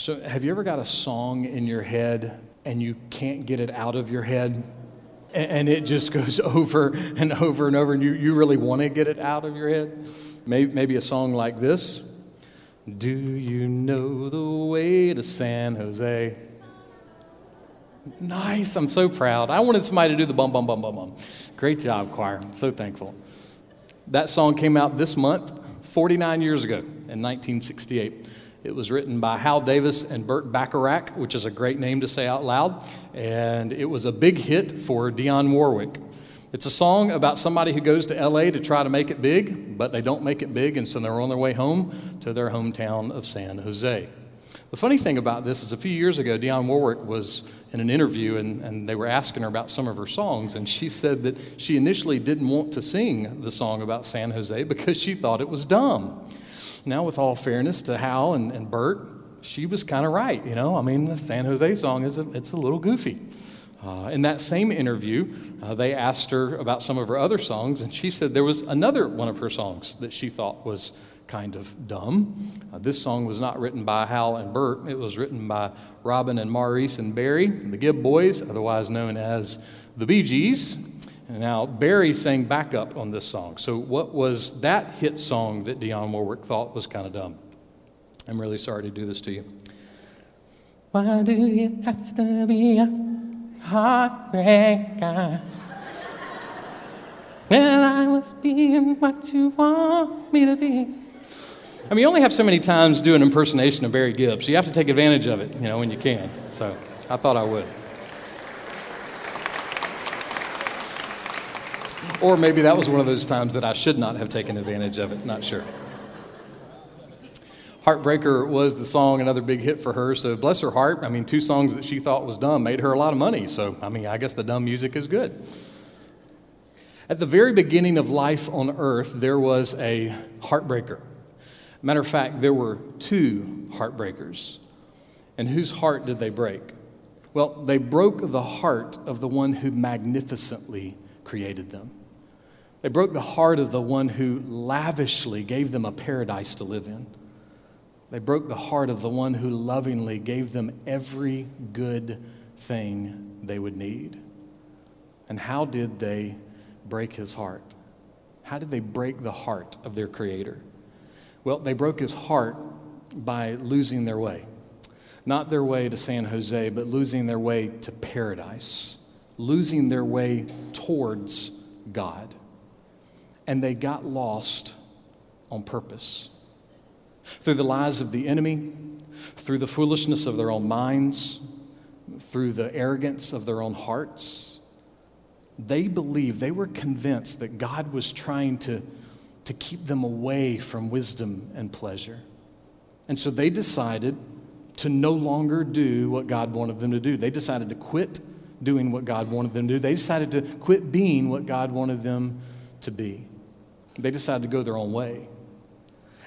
So, have you ever got a song in your head and you can't get it out of your head? And it just goes over and over and over, and you, you really want to get it out of your head? Maybe, maybe a song like this Do you know the way to San Jose? Nice. I'm so proud. I wanted somebody to do the bum, bum, bum, bum, bum. Great job, choir. I'm so thankful. That song came out this month, 49 years ago in 1968. It was written by Hal David and Burt Bacharach, which is a great name to say out loud, and it was a big hit for Dionne Warwick. It's a song about somebody who goes to LA to try to make it big, but they don't make it big, and so they're on their way home to their hometown of San Jose. The funny thing about this is a few years ago, Dionne Warwick was in an interview and, and they were asking her about some of her songs, and she said that she initially didn't want to sing the song about San Jose because she thought it was dumb. Now, with all fairness to Hal and, and Burt, she was kind of right. You know, I mean, the San Jose song is a, it's a little goofy. Uh, in that same interview, uh, they asked her about some of her other songs, and she said there was another one of her songs that she thought was kind of dumb. Uh, this song was not written by Hal and Burt, it was written by Robin and Maurice and Barry, the Gibb Boys, otherwise known as the Bee Gees. Now, Barry sang backup on this song. So, what was that hit song that Dionne Warwick thought was kind of dumb? I'm really sorry to do this to you. Why do you have to be a heartbreaker? when I was being what you want me to be. I mean, you only have so many times to do an impersonation of Barry Gibb, so you have to take advantage of it, you know, when you can. So, I thought I would. Or maybe that was one of those times that I should not have taken advantage of it, not sure. Heartbreaker was the song, another big hit for her. So bless her heart. I mean, two songs that she thought was dumb made her a lot of money. So, I mean, I guess the dumb music is good. At the very beginning of life on earth, there was a heartbreaker. Matter of fact, there were two heartbreakers. And whose heart did they break? Well, they broke the heart of the one who magnificently created them. They broke the heart of the one who lavishly gave them a paradise to live in. They broke the heart of the one who lovingly gave them every good thing they would need. And how did they break his heart? How did they break the heart of their Creator? Well, they broke his heart by losing their way. Not their way to San Jose, but losing their way to paradise, losing their way towards God and they got lost on purpose. Through the lies of the enemy, through the foolishness of their own minds, through the arrogance of their own hearts, they believed, they were convinced that God was trying to, to keep them away from wisdom and pleasure. And so they decided to no longer do what God wanted them to do. They decided to quit doing what God wanted them to do. They decided to quit being what God wanted them to be. They decided to go their own way.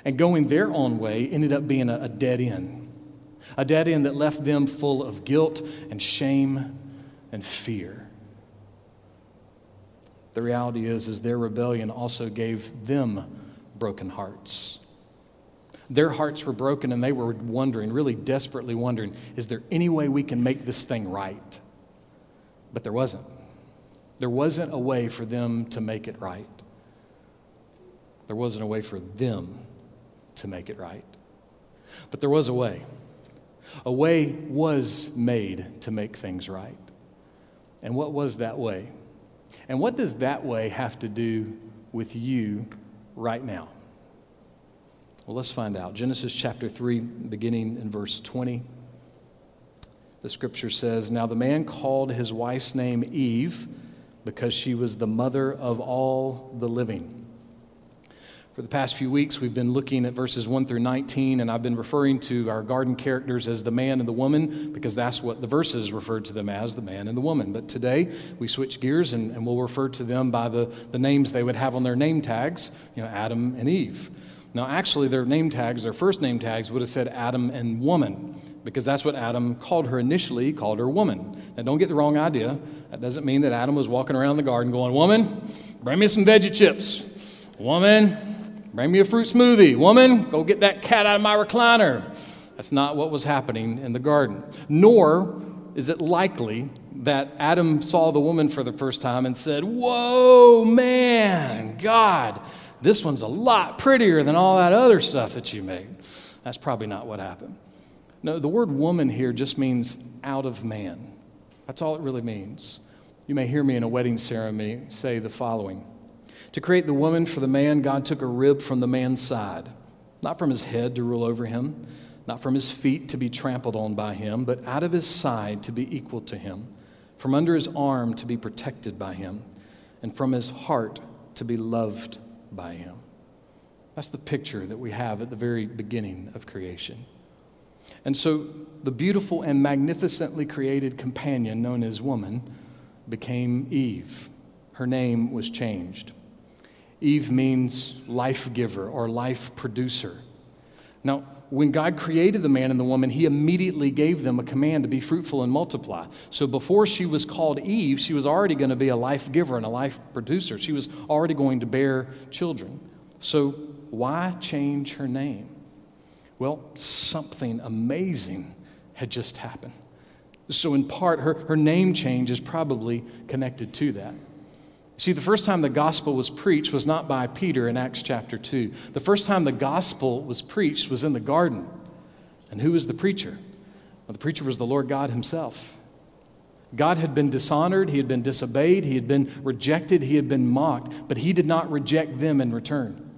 And going their own way ended up being a, a dead end, a dead end that left them full of guilt and shame and fear. The reality is, is their rebellion also gave them broken hearts. Their hearts were broken and they were wondering, really desperately wondering, is there any way we can make this thing right? But there wasn't. There wasn't a way for them to make it right. There wasn't a way for them to make it right. But there was a way. A way was made to make things right. And what was that way? And what does that way have to do with you right now? Well, let's find out. Genesis chapter 3, beginning in verse 20. The scripture says Now the man called his wife's name Eve because she was the mother of all the living. For the past few weeks, we've been looking at verses 1 through 19, and I've been referring to our garden characters as the man and the woman because that's what the verses referred to them as the man and the woman. But today, we switch gears and, and we'll refer to them by the, the names they would have on their name tags, you know, Adam and Eve. Now, actually, their name tags, their first name tags, would have said Adam and woman because that's what Adam called her initially, he called her woman. Now, don't get the wrong idea. That doesn't mean that Adam was walking around the garden going, Woman, bring me some veggie chips. Woman, Bring me a fruit smoothie. Woman, go get that cat out of my recliner. That's not what was happening in the garden. Nor is it likely that Adam saw the woman for the first time and said, Whoa, man, God, this one's a lot prettier than all that other stuff that you made. That's probably not what happened. No, the word woman here just means out of man. That's all it really means. You may hear me in a wedding ceremony say the following To create the woman for the man, God took a rib from the man's side, not from his head to rule over him, not from his feet to be trampled on by him, but out of his side to be equal to him, from under his arm to be protected by him, and from his heart to be loved by him. That's the picture that we have at the very beginning of creation. And so the beautiful and magnificently created companion known as woman became Eve. Her name was changed. Eve means life giver or life producer. Now, when God created the man and the woman, he immediately gave them a command to be fruitful and multiply. So before she was called Eve, she was already going to be a life giver and a life producer. She was already going to bear children. So why change her name? Well, something amazing had just happened. So, in part, her, her name change is probably connected to that. See, the first time the gospel was preached was not by Peter in Acts chapter 2. The first time the gospel was preached was in the garden. And who was the preacher? Well, the preacher was the Lord God Himself. God had been dishonored, He had been disobeyed, He had been rejected, He had been mocked, but He did not reject them in return.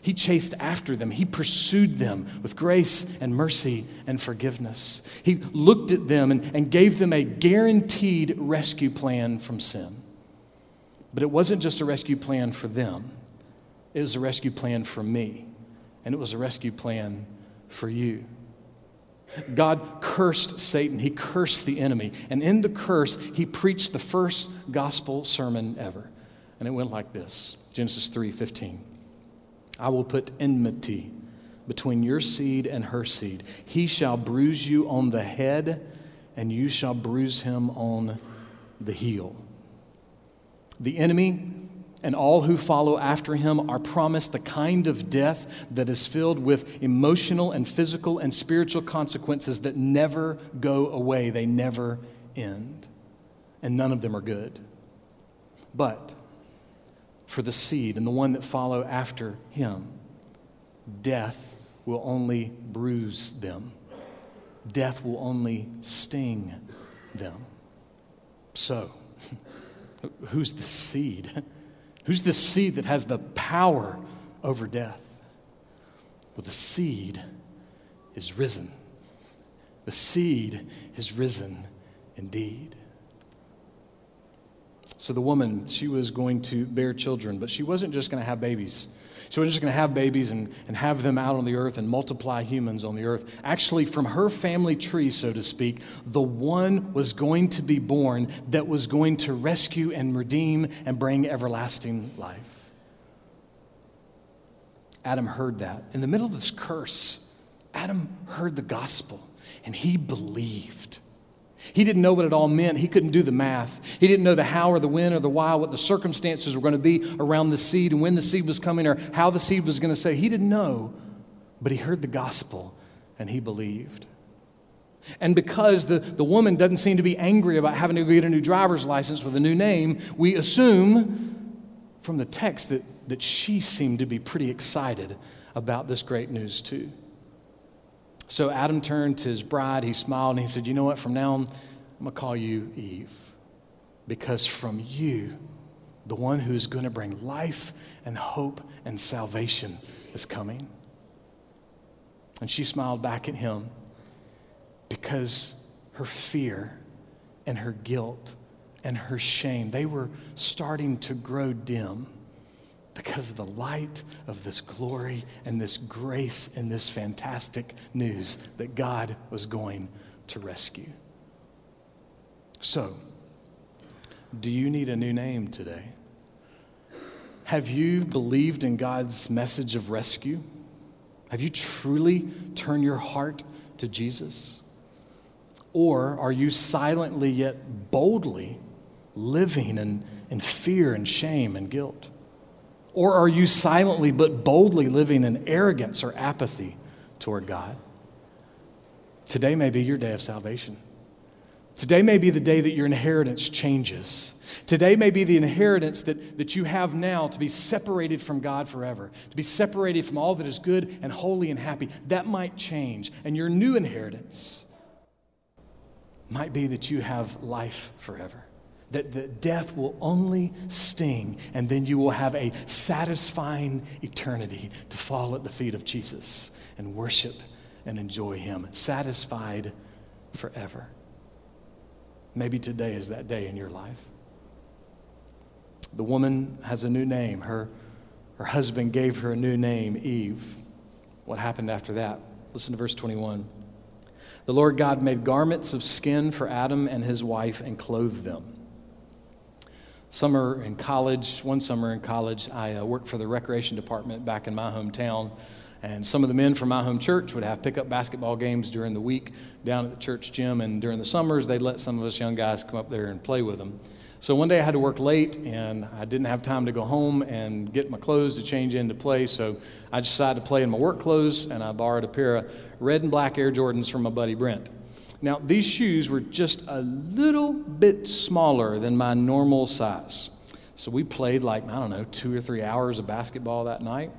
He chased after them. He pursued them with grace and mercy and forgiveness. He looked at them and, and gave them a guaranteed rescue plan from sin. But it wasn't just a rescue plan for them, it was a rescue plan for me, and it was a rescue plan for you. God cursed Satan. He cursed the enemy. And in the curse, he preached the first gospel sermon ever. And it went like this Genesis 3 15. I will put enmity between your seed and her seed. He shall bruise you on the head, and you shall bruise him on the heel. The enemy and all who follow after him are promised the kind of death that is filled with emotional and physical and spiritual consequences that never go away, they never end. And none of them are good. But for the seed and the one that follow after him. Death will only bruise them, death will only sting them. So, who's the seed? Who's the seed that has the power over death? Well, the seed is risen. The seed is risen indeed. So the woman, she was going to bear children, but she wasn't just going to have babies. She we're just going to have babies and, and have them out on the earth and multiply humans on the earth. Actually, from her family tree, so to speak, the one was going to be born that was going to rescue and redeem and bring everlasting life. Adam heard that. In the middle of this curse, Adam heard the gospel and he believed. He didn't know what it all meant. He couldn't do the math. He didn't know the how or the when or the why, what the circumstances were going to be around the seed and when the seed was coming or how the seed was going to say. He didn't know, but he heard the gospel and he believed. And because the, the woman doesn't seem to be angry about having to get a new driver's license with a new name, we assume from the text that, that she seemed to be pretty excited about this great news too. So Adam turned to his bride, he smiled, and he said, You know what? From now on, I'm going to call you Eve. Because from you, the one who is going to bring life and hope and salvation is coming. And she smiled back at him because her fear and her guilt and her shame, they were starting to grow dim because of the light of this glory and this grace and this fantastic news that God was going to rescue. So, do you need a new name today? Have you believed in God's message of rescue? Have you truly turned your heart to Jesus? Or are you silently yet boldly living in, in fear and shame and guilt? Or are you silently but boldly living in arrogance or apathy toward God? Today may be your day of salvation. Today may be the day that your inheritance changes. Today may be the inheritance that, that you have now to be separated from God forever, to be separated from all that is good and holy and happy. That might change. And your new inheritance might be that you have life forever. That, that death will only sting, and then you will have a satisfying eternity to fall at the feet of Jesus and worship and enjoy Him, satisfied forever. Maybe today is that day in your life. The woman has a new name. Her, her husband gave her a new name, Eve. What happened after that? Listen to verse 21. The Lord God made garments of skin for Adam and his wife and clothed them. Summer in college, one summer in college, I uh, worked for the recreation department back in my hometown. And some of the men from my home church would have pickup basketball games during the week down at the church gym. And during the summers, they'd let some of us young guys come up there and play with them. So one day I had to work late and I didn't have time to go home and get my clothes to change into play. So I decided to play in my work clothes and I borrowed a pair of red and black Air Jordans from my buddy Brent. Now, these shoes were just a little bit smaller than my normal size. So we played like, I don't know, two or three hours of basketball that night.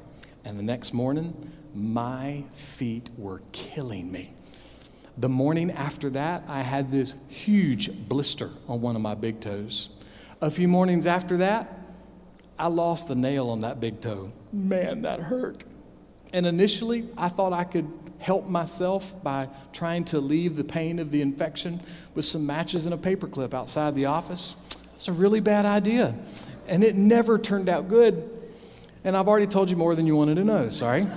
And the next morning, my feet were killing me. The morning after that, I had this huge blister on one of my big toes. A few mornings after that, I lost the nail on that big toe. Man, that hurt. And initially, I thought I could help myself by trying to leave the pain of the infection with some matches and a paperclip outside the office. It's a really bad idea. And it never turned out good. And I've already told you more than you wanted to know, sorry.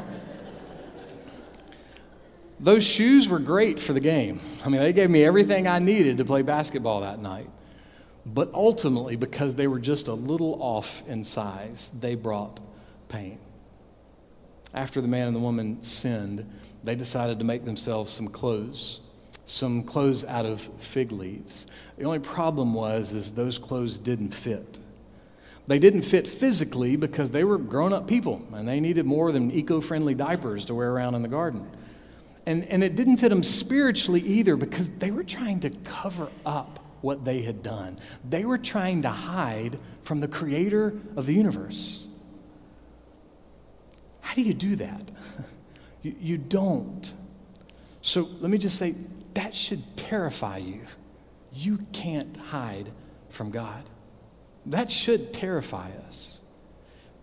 Those shoes were great for the game. I mean, they gave me everything I needed to play basketball that night. But ultimately, because they were just a little off in size, they brought pain. After the man and the woman sinned, they decided to make themselves some clothes, some clothes out of fig leaves. The only problem was is those clothes didn't fit. They didn't fit physically because they were grown-up people and they needed more than eco-friendly diapers to wear around in the garden. And, and it didn't fit them spiritually either because they were trying to cover up what they had done. They were trying to hide from the creator of the universe. How do you do that? you, you don't. So let me just say that should terrify you. You can't hide from God. That should terrify us.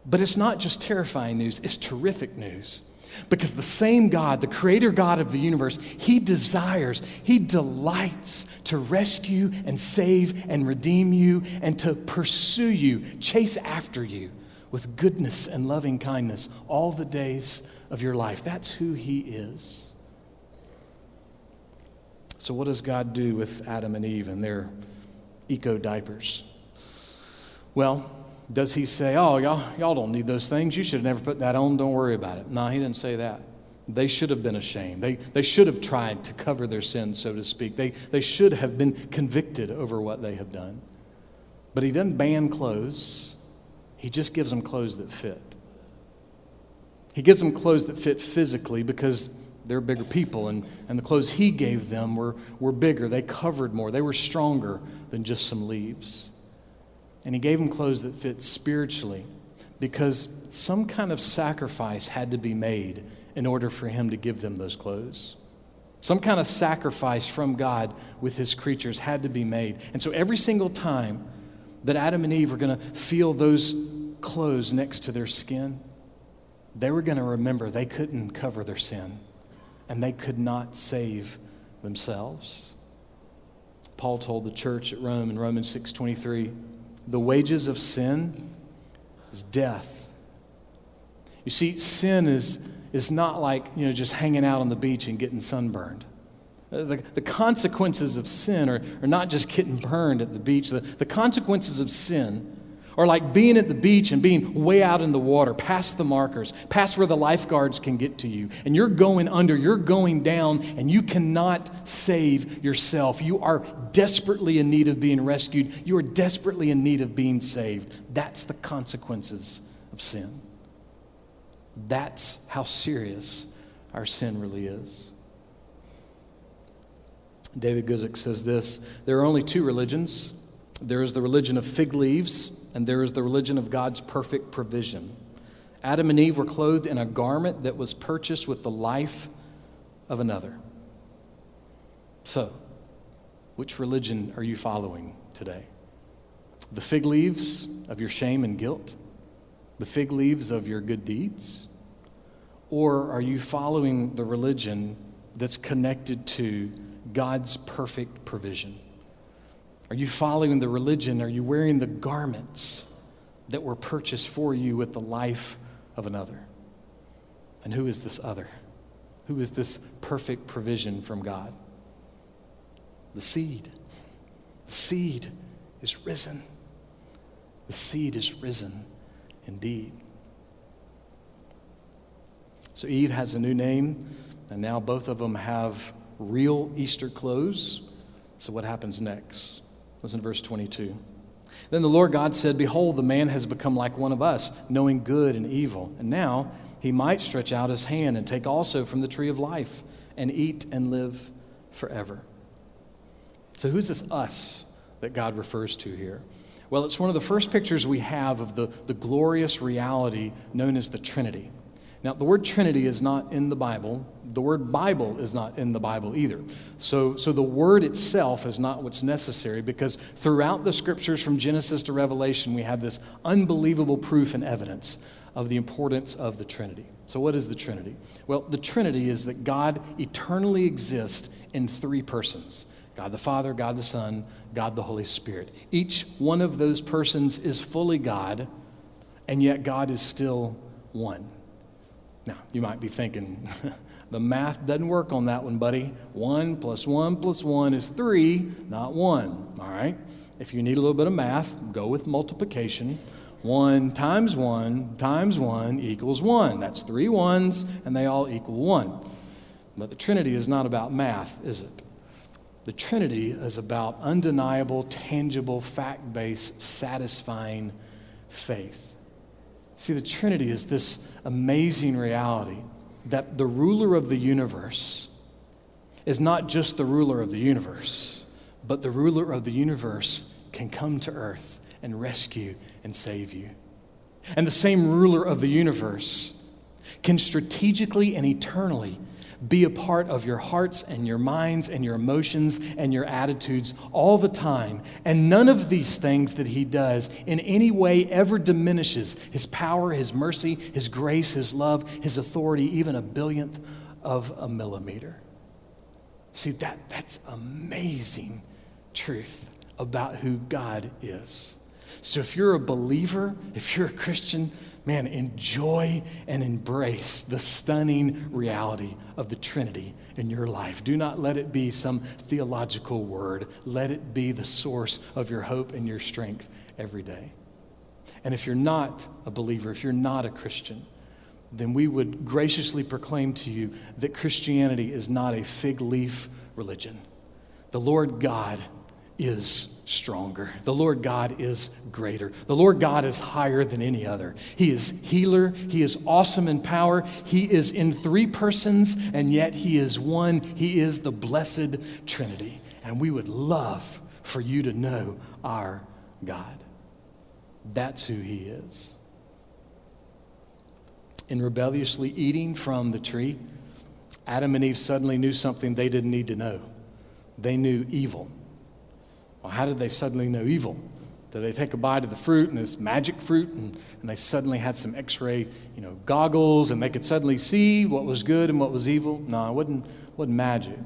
But it's not just terrifying news, it's terrific news. Because the same God, the creator God of the universe, he desires, he delights to rescue and save and redeem you and to pursue you, chase after you with goodness and loving kindness all the days of your life. That's who he is. So, what does God do with Adam and Eve and their eco diapers? Well, does he say, Oh, y'all, y'all don't need those things. You should have never put that on. Don't worry about it. No, he didn't say that. They should have been ashamed. They, they should have tried to cover their sins, so to speak. They, they should have been convicted over what they have done. But he doesn't ban clothes, he just gives them clothes that fit. He gives them clothes that fit physically because they're bigger people, and, and the clothes he gave them were, were bigger. They covered more, they were stronger than just some leaves. And he gave them clothes that fit spiritually because some kind of sacrifice had to be made in order for him to give them those clothes. Some kind of sacrifice from God with his creatures had to be made. And so every single time that Adam and Eve were going to feel those clothes next to their skin, they were going to remember they couldn't cover their sin and they could not save themselves. Paul told the church at Rome in Romans 6:23, the wages of sin is death. You see, sin is, is not like, you know, just hanging out on the beach and getting sunburned. Uh, the, the consequences of sin are, are not just getting burned at the beach. The, the consequences of sin are like being at the beach and being way out in the water, past the markers, past where the lifeguards can get to you. And you're going under, you're going down, and you cannot save yourself. You are desperately in need of being rescued. You are desperately in need of being saved. That's the consequences of sin. That's how serious our sin really is. David Guzik says this There are only two religions there is the religion of fig leaves, and there is the religion of God's perfect provision. Adam and Eve were clothed in a garment that was purchased with the life of another. So, which religion are you following today? The fig leaves of your shame and guilt? The fig leaves of your good deeds? Or are you following the religion that's connected to God's perfect provision? Are you following the religion? Are you wearing the garments that were purchased for you with the life of another? And who is this other? Who is this perfect provision from God? The seed. The seed is risen. The seed is risen indeed. So Eve has a new name, and now both of them have real Easter clothes. So, what happens next? Listen to verse 22. Then the Lord God said, Behold, the man has become like one of us, knowing good and evil. And now he might stretch out his hand and take also from the tree of life and eat and live forever. So, who's this us that God refers to here? Well, it's one of the first pictures we have of the, the glorious reality known as the Trinity. Now, the word Trinity is not in the Bible. The word Bible is not in the Bible either. So, so the word itself is not what's necessary because throughout the scriptures from Genesis to Revelation, we have this unbelievable proof and evidence of the importance of the Trinity. So, what is the Trinity? Well, the Trinity is that God eternally exists in three persons God the Father, God the Son, God the Holy Spirit. Each one of those persons is fully God, and yet God is still one. Now, you might be thinking, the math doesn't work on that one, buddy. One plus one plus one is three, not one. All right? If you need a little bit of math, go with multiplication. One times one times one equals one. That's three ones, and they all equal one. But the Trinity is not about math, is it? The Trinity is about undeniable, tangible, fact based, satisfying faith. See, the Trinity is this amazing reality that the ruler of the universe is not just the ruler of the universe, but the ruler of the universe can come to earth and rescue and save you. And the same ruler of the universe can strategically and eternally be a part of your hearts and your minds and your emotions and your attitudes all the time. And none of these things that he does in any way ever diminishes his power, his mercy, his grace, his love, his authority, even a billionth of a millimeter. See, that, that's amazing truth about who God is. So if you're a believer, if you're a Christian, man, enjoy and embrace the stunning reality of the Trinity in your life. Do not let it be some theological word. Let it be the source of your hope and your strength every day. And if you're not a believer, if you're not a Christian, then we would graciously proclaim to you that Christianity is not a fig leaf religion. The Lord God is stronger. The Lord God is greater. The Lord God is higher than any other. He is healer. He is awesome in power. He is in three persons, and yet He is one. He is the blessed Trinity. And we would love for you to know our God. That's who He is. In rebelliously eating from the tree, Adam and Eve suddenly knew something they didn't need to know. They knew evil. Well, how did they suddenly know evil? Did they take a bite of the fruit and it's magic fruit and, and they suddenly had some x-ray, you know, goggles and they could suddenly see what was good and what was evil? No, it wasn't, wasn't magic.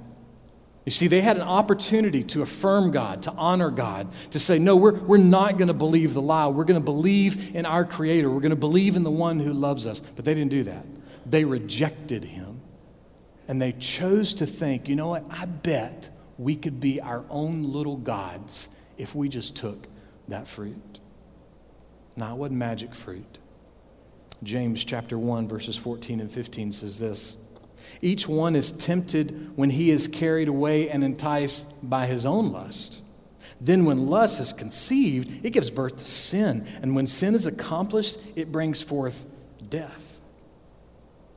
You see, they had an opportunity to affirm God, to honor God, to say, no, we're, we're not going to believe the lie. We're going to believe in our Creator. We're going to believe in the one who loves us. But they didn't do that. They rejected Him. And they chose to think, you know what? I bet we could be our own little gods if we just took that fruit. Now, it wasn't magic fruit. James chapter 1, verses 14 and 15 says this Each one is tempted when he is carried away and enticed by his own lust. Then, when lust is conceived, it gives birth to sin. And when sin is accomplished, it brings forth death.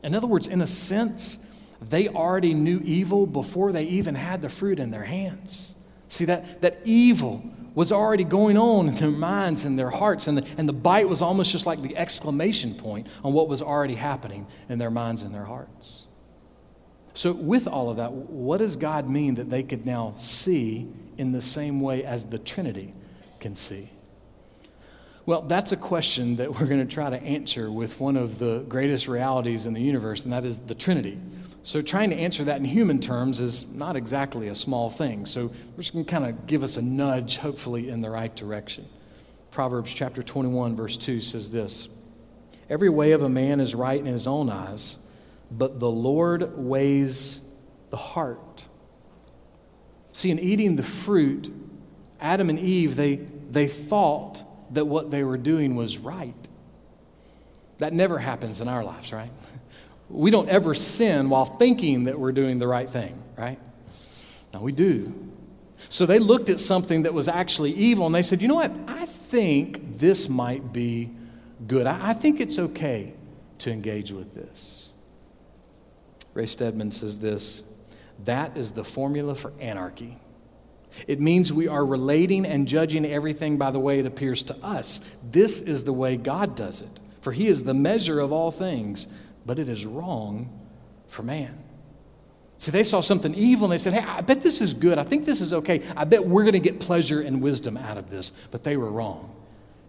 In other words, in a sense, They already knew evil before they even had the fruit in their hands. See, that, that evil was already going on in their minds and their hearts, and the, and the bite was almost just like the exclamation point on what was already happening in their minds and their hearts. So, with all of that, what does God mean that they could now see in the same way as the Trinity can see? Well, that's a question that we're going to try to answer with one of the greatest realities in the universe, and that is the Trinity. So, trying to answer that in human terms is not exactly a small thing. So, we're just going to kind of give us a nudge, hopefully, in the right direction. Proverbs chapter 21, verse 2 says this Every way of a man is right in his own eyes, but the Lord weighs the heart. See, in eating the fruit, Adam and Eve, they, they thought that what they were doing was right. That never happens in our lives, right? We don't ever sin while thinking that we're doing the right thing, right? Now we do. So they looked at something that was actually evil and they said, you know what? I think this might be good. I, I think it's okay to engage with this. Ray Stedman says this that is the formula for anarchy. It means we are relating and judging everything by the way it appears to us. This is the way God does it, for He is the measure of all things, but it is wrong for man. See, they saw something evil and they said, Hey, I bet this is good. I think this is okay. I bet we're going to get pleasure and wisdom out of this. But they were wrong.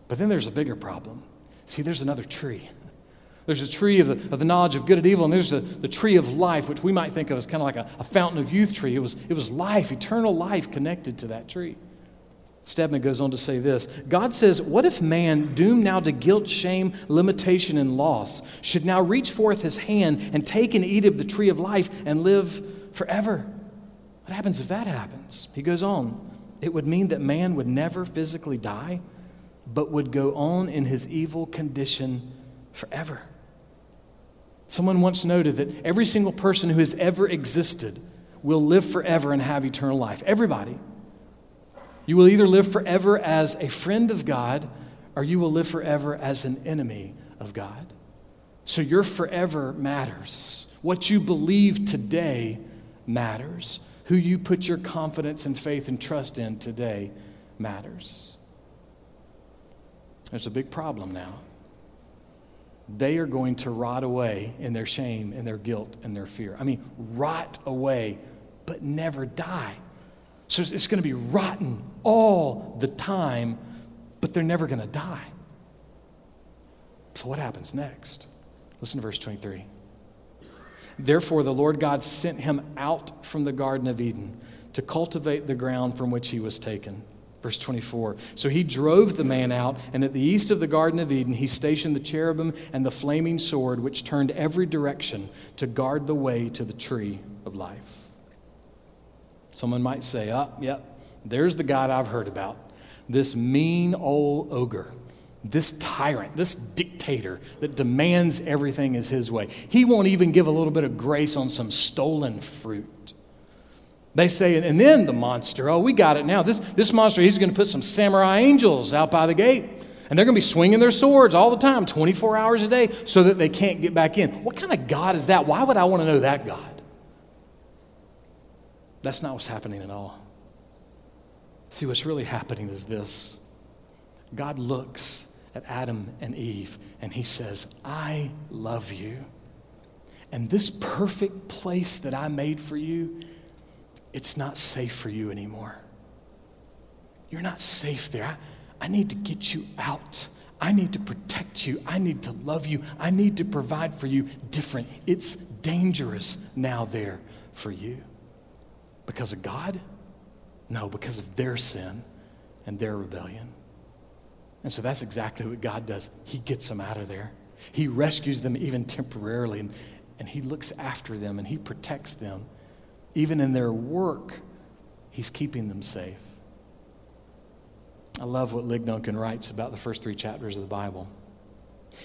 But then there's a bigger problem. See, there's another tree. There's a tree of the, of the knowledge of good and evil, and there's a, the tree of life, which we might think of as kind of like a, a fountain of youth tree. It was, it was life, eternal life connected to that tree. Stedman goes on to say this God says, What if man, doomed now to guilt, shame, limitation, and loss, should now reach forth his hand and take and eat of the tree of life and live forever? What happens if that happens? He goes on, It would mean that man would never physically die, but would go on in his evil condition forever. Someone once noted that every single person who has ever existed will live forever and have eternal life. Everybody. You will either live forever as a friend of God or you will live forever as an enemy of God. So your forever matters. What you believe today matters. Who you put your confidence and faith and trust in today matters. There's a big problem now they are going to rot away in their shame and their guilt and their fear. I mean, rot away, but never die. So it's going to be rotten all the time, but they're never going to die. So, what happens next? Listen to verse 23. Therefore, the Lord God sent him out from the Garden of Eden to cultivate the ground from which he was taken. Verse 24. So he drove the man out, and at the east of the Garden of Eden, he stationed the cherubim and the flaming sword, which turned every direction to guard the way to the tree of life. Someone might say, Oh, yep, there's the God I've heard about. This mean old ogre, this tyrant, this dictator that demands everything is his way. He won't even give a little bit of grace on some stolen fruit. They say, and then the monster, oh, we got it now. This, this monster, he's going to put some samurai angels out by the gate. And they're going to be swinging their swords all the time, 24 hours a day, so that they can't get back in. What kind of God is that? Why would I want to know that God? That's not what's happening at all. See, what's really happening is this God looks at Adam and Eve and he says, I love you. And this perfect place that I made for you it's not safe for you anymore. You're not safe there. I, I need to get you out. I need to protect you. I need to love you. I need to provide for you different. It's dangerous now there for you. Because of God? No, because of their sin and their rebellion. And so that's exactly what God does. He gets them out of there. He rescues them even temporarily, and, and He looks after them and He protects them even in their work, He's keeping them safe. I love what Lig Duncan writes about the first three chapters of the Bible.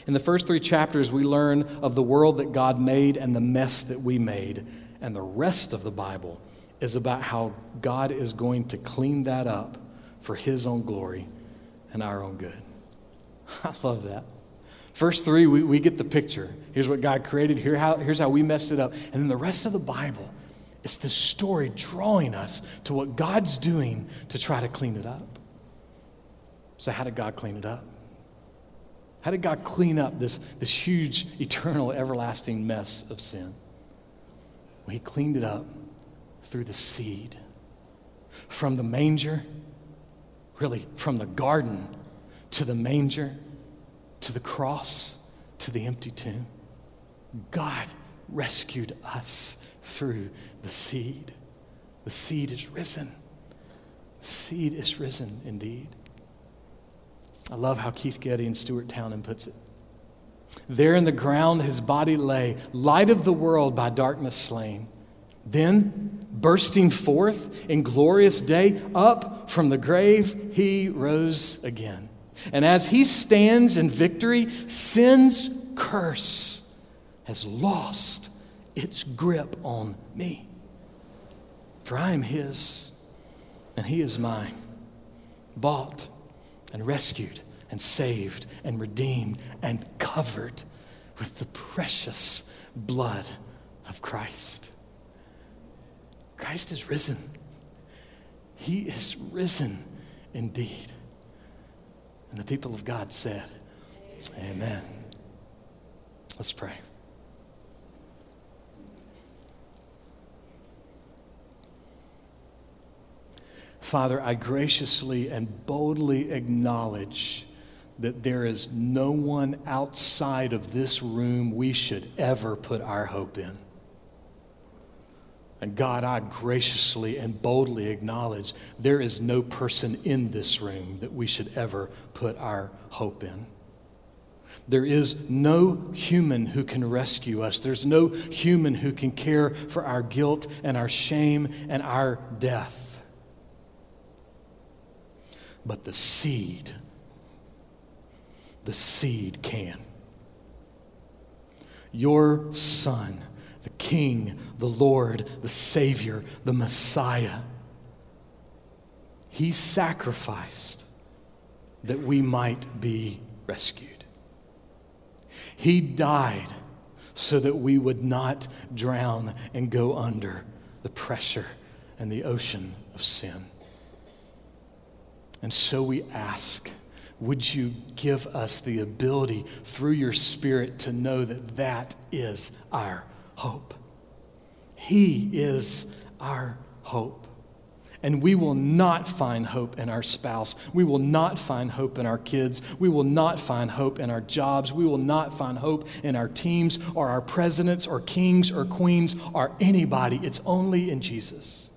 In the first three chapters, we learn of the world that God made and the mess that we made. And the rest of the Bible is about how God is going to clean that up for His own glory and our own good. I love that. First three, we, we get the picture. Here's what God created, Here how, here's how we messed it up. And then the rest of the Bible is the story drawing us to what God's doing to try to clean it up. So, how did God clean it up? How did God clean up this, this huge, eternal, everlasting mess of sin? Well, He cleaned it up through the seed. From the manger, really, from the garden to the manger, to the cross, to the empty tomb. God rescued us through the seed. The seed is risen. The seed is risen indeed. I love how Keith Getty and Stuart Townend puts it. There in the ground his body lay, light of the world by darkness slain. Then, bursting forth in glorious day, up from the grave he rose again. And as he stands in victory, sin's curse has lost its grip on me. For I am his, and he is mine, bought and rescued and saved and redeemed and covered with the precious blood of Christ. Christ is risen. He is risen indeed. And the people of God said, Amen. Amen. Let's pray. Father, I graciously and boldly acknowledge that there is no one outside of this room we should ever put our hope in. And God, I graciously and boldly acknowledge there is no person in this room that we should ever put our hope in. There is no human who can rescue us. There's no human who can care for our guilt and our shame and our death. But the seed, the seed can. Your son the King, the Lord, the Savior, the Messiah. He sacrificed that we might be rescued. He died so that we would not drown and go under the pressure and the ocean of sin. And so we ask would you give us the ability through your Spirit to know that that is our hope. He is our hope. And we will not find hope in our spouse. We will not find hope in our kids. We will not find hope in our jobs. We will not find hope in our teams or our presidents or kings or queens or anybody. It's only in Jesus.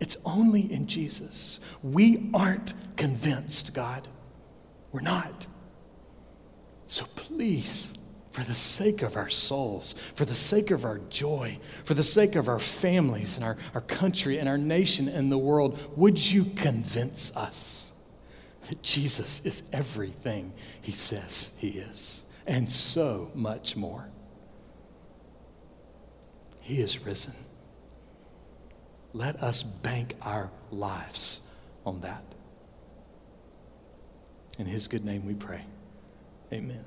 It's only in Jesus. We aren't convinced, God. We're not. So please for the sake of our souls, for the sake of our joy, for the sake of our families and our, our country and our nation and the world, would you convince us that Jesus is everything he says he is, and so much more? He is risen. Let us bank our lives on that. In his good name we pray. Amen.